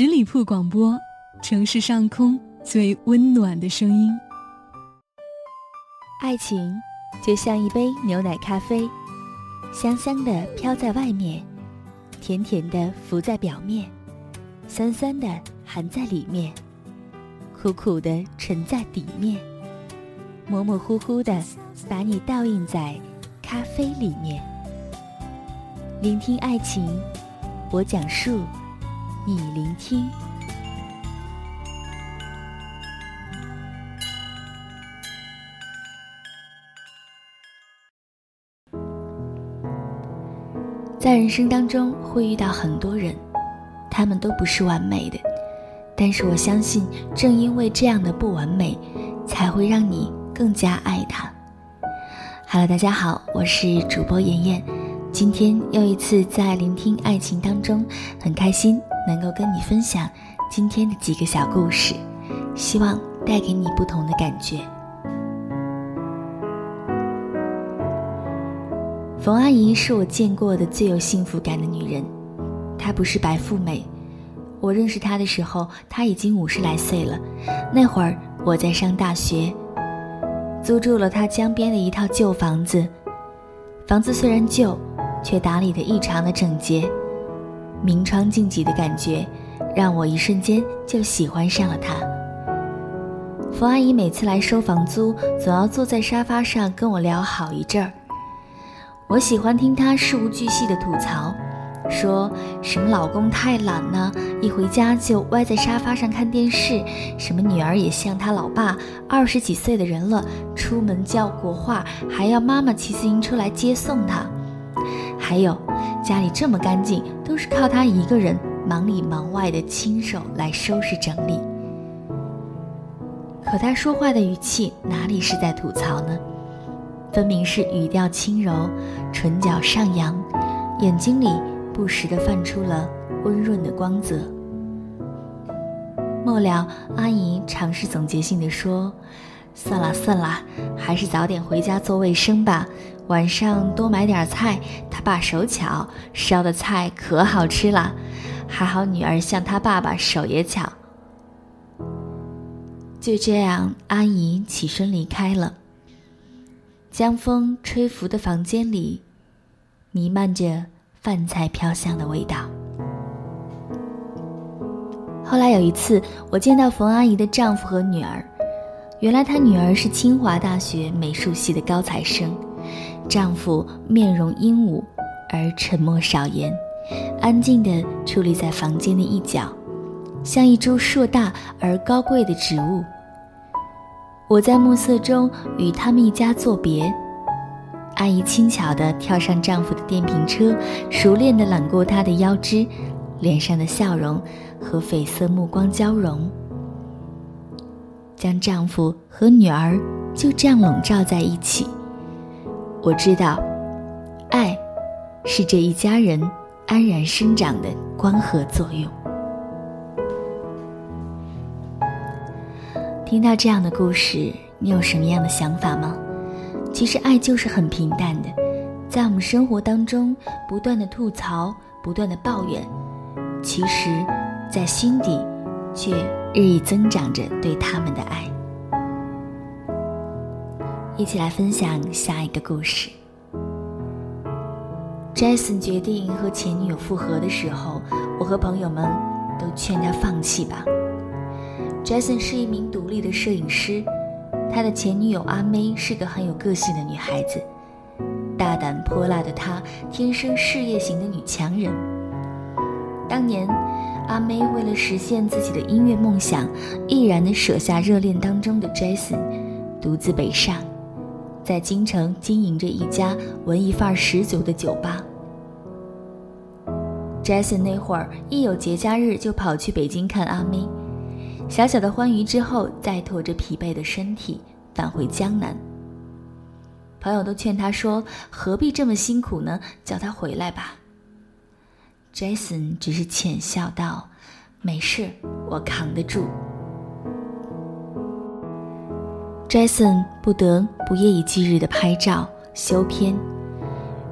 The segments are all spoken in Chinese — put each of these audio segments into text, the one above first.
十里铺广播，城市上空最温暖的声音。爱情就像一杯牛奶咖啡，香香的飘在外面，甜甜的浮在表面，酸酸的含在里面，苦苦的沉在底面，模模糊糊的把你倒映在咖啡里面。聆听爱情，我讲述。你聆听，在人生当中会遇到很多人，他们都不是完美的，但是我相信，正因为这样的不完美，才会让你更加爱他。Hello，大家好，我是主播妍妍，今天又一次在聆听爱情当中，很开心。能够跟你分享今天的几个小故事，希望带给你不同的感觉。冯阿姨是我见过的最有幸福感的女人，她不是白富美。我认识她的时候，她已经五十来岁了。那会儿我在上大学，租住了她江边的一套旧房子。房子虽然旧，却打理得异常的整洁。明窗净几的感觉，让我一瞬间就喜欢上了他。冯阿姨每次来收房租，总要坐在沙发上跟我聊好一阵儿。我喜欢听她事无巨细的吐槽，说什么老公太懒呢，一回家就歪在沙发上看电视；什么女儿也像她老爸，二十几岁的人了，出门叫国话还要妈妈骑自行车来接送她。还有，家里这么干净，都是靠他一个人忙里忙外的亲手来收拾整理。可他说话的语气哪里是在吐槽呢？分明是语调轻柔，唇角上扬，眼睛里不时的泛出了温润的光泽。末了，阿姨尝试总结性的说：“算了算了，还是早点回家做卫生吧。”晚上多买点菜，他爸手巧，烧的菜可好吃了。还好女儿像他爸爸手也巧。就这样，阿姨起身离开了。江风吹拂的房间里，弥漫着饭菜飘香的味道。后来有一次，我见到冯阿姨的丈夫和女儿，原来她女儿是清华大学美术系的高材生。丈夫面容英武，而沉默少言，安静地矗立在房间的一角，像一株硕大而高贵的植物。我在暮色中与他们一家作别。阿姨轻巧地跳上丈夫的电瓶车，熟练地揽过他的腰肢，脸上的笑容和绯色目光交融，将丈夫和女儿就这样笼罩在一起。我知道，爱是这一家人安然生长的光合作用。听到这样的故事，你有什么样的想法吗？其实爱就是很平淡的，在我们生活当中不断的吐槽、不断的抱怨，其实，在心底却日益增长着对他们的爱。一起来分享下一个故事。Jason 决定和前女友复合的时候，我和朋友们都劝他放弃吧。Jason 是一名独立的摄影师，他的前女友阿妹是个很有个性的女孩子，大胆泼辣的她，天生事业型的女强人。当年，阿妹为了实现自己的音乐梦想，毅然的舍下热恋当中的 Jason，独自北上。在京城经营着一家文艺范儿十足的酒吧。Jason 那会儿一有节假日就跑去北京看阿妹，小小的欢愉之后，再拖着疲惫的身体返回江南。朋友都劝他说：“何必这么辛苦呢？叫他回来吧。”Jason 只是浅笑道：“没事，我扛得住。” Jason 不得不夜以继日的拍照修片，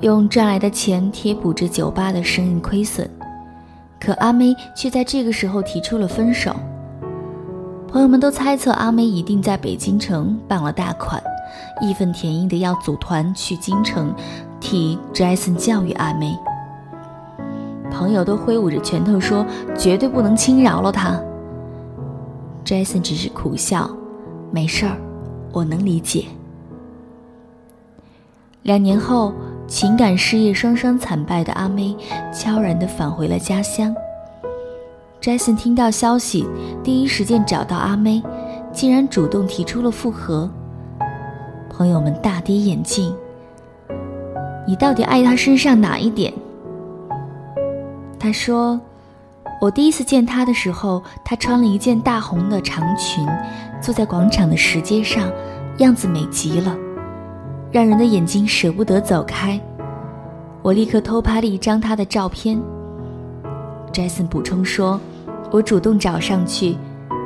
用赚来的钱贴补着酒吧的生意亏损。可阿妹却在这个时候提出了分手。朋友们都猜测阿妹一定在北京城傍了大款，义愤填膺的要组团去京城替 Jason 教育阿妹。朋友都挥舞着拳头说绝对不能轻饶了他。Jason 只是苦笑，没事儿，我能理解。两年后。情感事业双双惨败的阿妹悄然地返回了家乡。Jason 听到消息，第一时间找到阿妹，竟然主动提出了复合。朋友们大跌眼镜：“你到底爱他身上哪一点？”他说：“我第一次见他的时候，他穿了一件大红的长裙，坐在广场的石阶上，样子美极了。”让人的眼睛舍不得走开，我立刻偷拍了一张他的照片。Jason 补充说：“我主动找上去，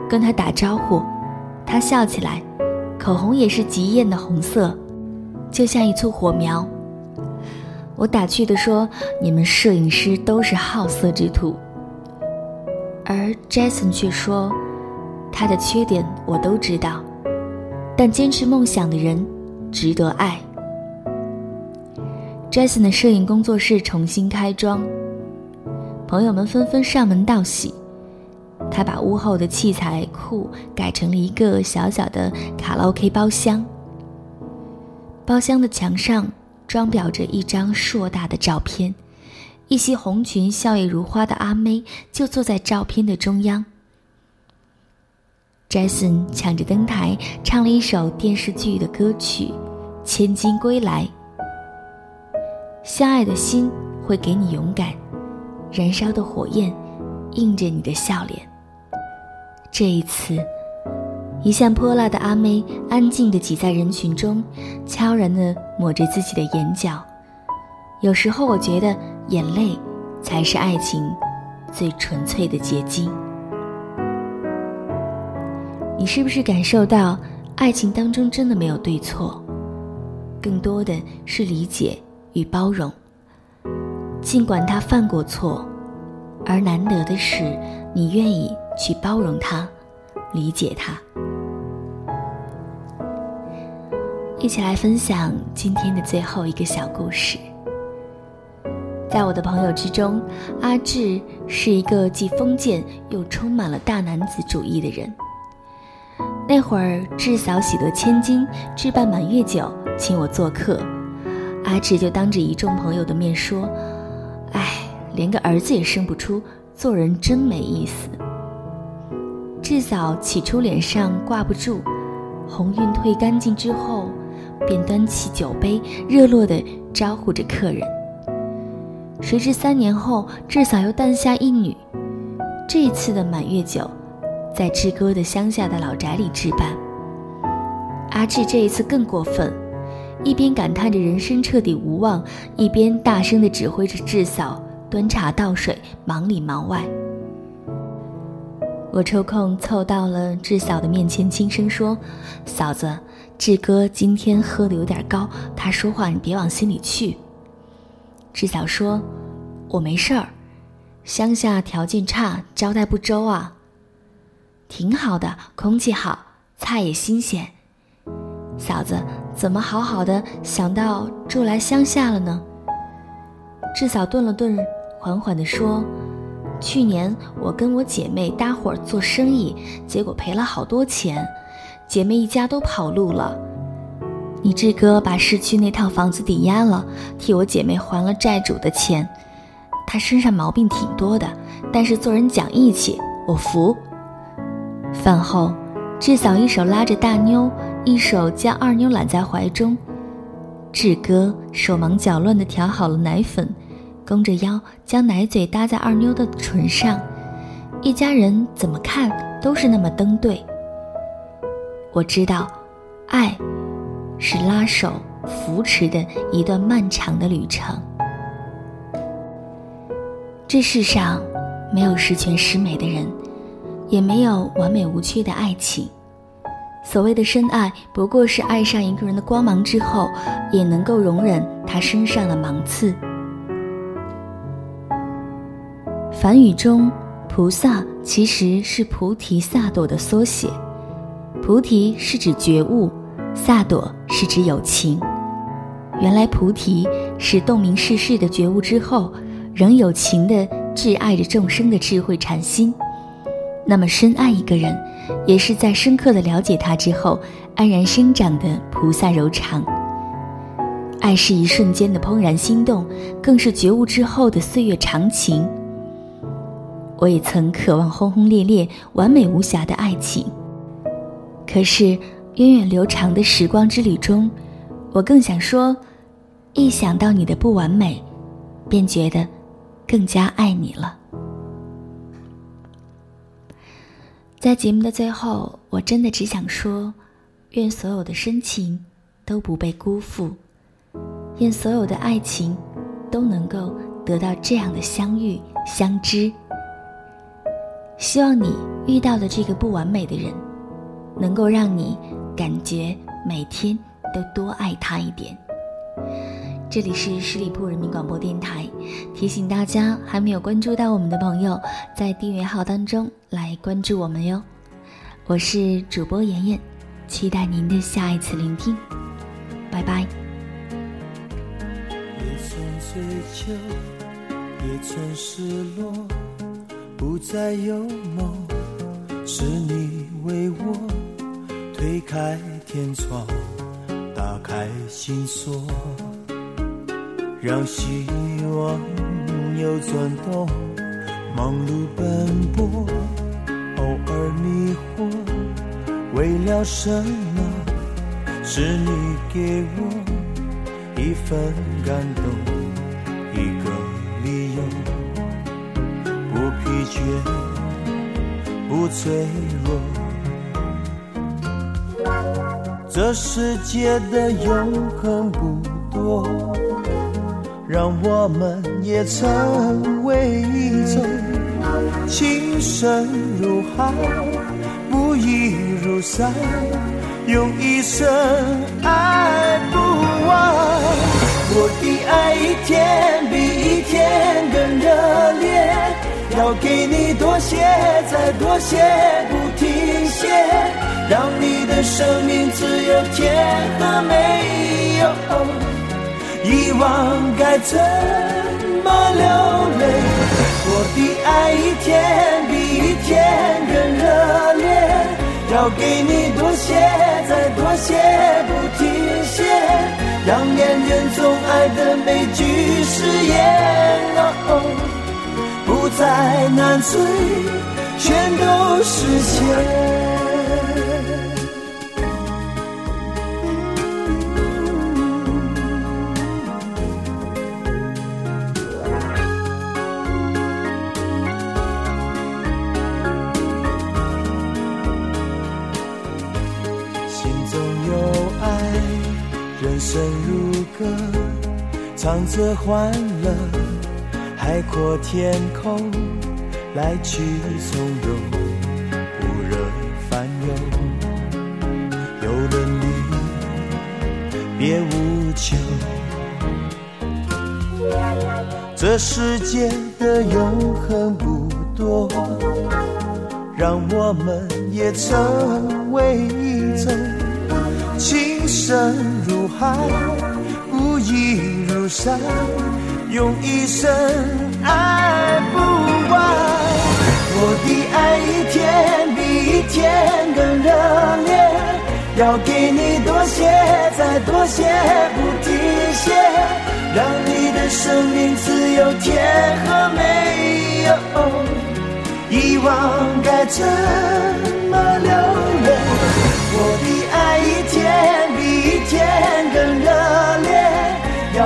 跟他打招呼，他笑起来，口红也是极艳的红色，就像一簇火苗。”我打趣地说：“你们摄影师都是好色之徒。”而 Jason 却说：“他的缺点我都知道，但坚持梦想的人。”值得爱。Jason 的摄影工作室重新开装，朋友们纷纷上门道喜。他把屋后的器材库改成了一个小小的卡拉 OK 包厢。包厢的墙上装裱着一张硕大的照片，一袭红裙、笑靥如花的阿妹就坐在照片的中央。Jason 抢着登台，唱了一首电视剧的歌曲。千金归来，相爱的心会给你勇敢，燃烧的火焰映着你的笑脸。这一次，一向泼辣的阿妹安静地挤在人群中，悄然地抹着自己的眼角。有时候，我觉得眼泪才是爱情最纯粹的结晶。你是不是感受到，爱情当中真的没有对错？更多的是理解与包容。尽管他犯过错，而难得的是你愿意去包容他，理解他。一起来分享今天的最后一个小故事。在我的朋友之中，阿志是一个既封建又充满了大男子主义的人。那会儿，志嫂喜得千金，置办满月酒。请我做客，阿志就当着一众朋友的面说：“哎，连个儿子也生不出，做人真没意思。”智嫂起初脸上挂不住，红晕退干净之后，便端起酒杯，热络地招呼着客人。谁知三年后，智嫂又诞下一女，这次的满月酒，在志哥的乡下的老宅里置办。阿志这一次更过分。一边感叹着人生彻底无望，一边大声地指挥着志嫂端茶倒水，忙里忙外。我抽空凑到了志嫂的面前，轻声说：“嫂子，志哥今天喝的有点高，他说话你别往心里去。”志嫂说：“我没事儿，乡下条件差，招待不周啊。挺好的，空气好，菜也新鲜。”嫂子怎么好好的想到住来乡下了呢？志嫂顿了顿，缓缓地说：“去年我跟我姐妹搭伙做生意，结果赔了好多钱，姐妹一家都跑路了。你志哥把市区那套房子抵押了，替我姐妹还了债主的钱。他身上毛病挺多的，但是做人讲义气，我服。”饭后，志嫂一手拉着大妞。一手将二妞揽在怀中，志哥手忙脚乱地调好了奶粉，弓着腰将奶嘴搭在二妞的唇上，一家人怎么看都是那么登对。我知道，爱是拉手扶持的一段漫长的旅程。这世上没有十全十美的人，也没有完美无缺的爱情。所谓的深爱，不过是爱上一个人的光芒之后，也能够容忍他身上的芒刺。梵语中，菩萨其实是菩提萨埵的缩写。菩提是指觉悟，萨埵是指有情。原来菩提是洞明世事的觉悟之后，仍有情的挚爱着众生的智慧禅心。那么深爱一个人，也是在深刻的了解他之后，安然生长的菩萨柔肠。爱是一瞬间的怦然心动，更是觉悟之后的岁月长情。我也曾渴望轰轰烈烈、完美无瑕的爱情，可是源远流长的时光之旅中，我更想说，一想到你的不完美，便觉得更加爱你了。在节目的最后，我真的只想说，愿所有的深情都不被辜负。愿所有的爱情都能够得到这样的相遇相知。希望你遇到的这个不完美的人，能够让你感觉每天都多爱他一点。这里是十里铺人民广播电台，提醒大家还没有关注到我们的朋友，在订阅号当中来关注我们哟。我是主播妍妍，期待您的下一次聆听。拜拜。追求也曾失落，不再有梦，是你为我推开天窗，打开心锁，让希望又转动，忙碌奔波，偶尔迷惑，为了什么？是你给我一份感动。一个，不疲倦，不脆弱。这世界的永恒不多，让我们也成为一种。情深如海，不移如山，用一生爱不完。我的爱一天比一天更热烈，要给你多些，再多些，不停歇，让你的生命只有甜和美。哦遗忘该怎么流泪？我的爱一天比一天更热烈，要给你多些，再多些，不停歇。让恋人总爱的每句誓言，不再难追全都实现心中有爱人生如歌唱着欢乐。海阔天空，来去从容，不惹烦忧。有了你，别无求。这世界的永恒不多，让我们也成为一种情深如海，不移。山，用一生爱不完。我的爱一天比一天更热烈，要给你多些，再多些，不停歇，让你的生命只有甜和没有。遗忘该怎么流泪？我的爱一天比一天。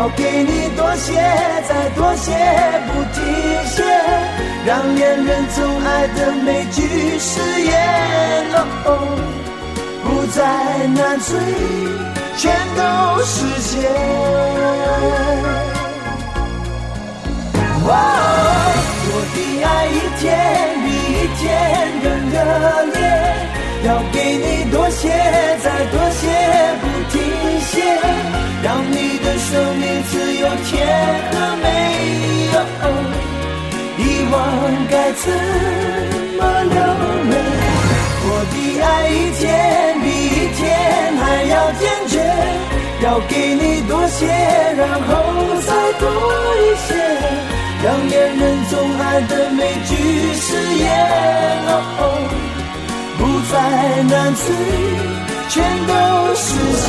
要给你多些，再多些，不停歇，让恋人总爱的每句誓言，哦不再难追，全都实现。我的爱一天比一天更热烈，要给你多些，再多些，不停歇。让你的生命有甜和美，遗忘该怎么流泪？我的爱一天比一天还要坚决，要给你多些，然后再多一些，让恋人总爱的每句誓言哦，不再难追，全都实现。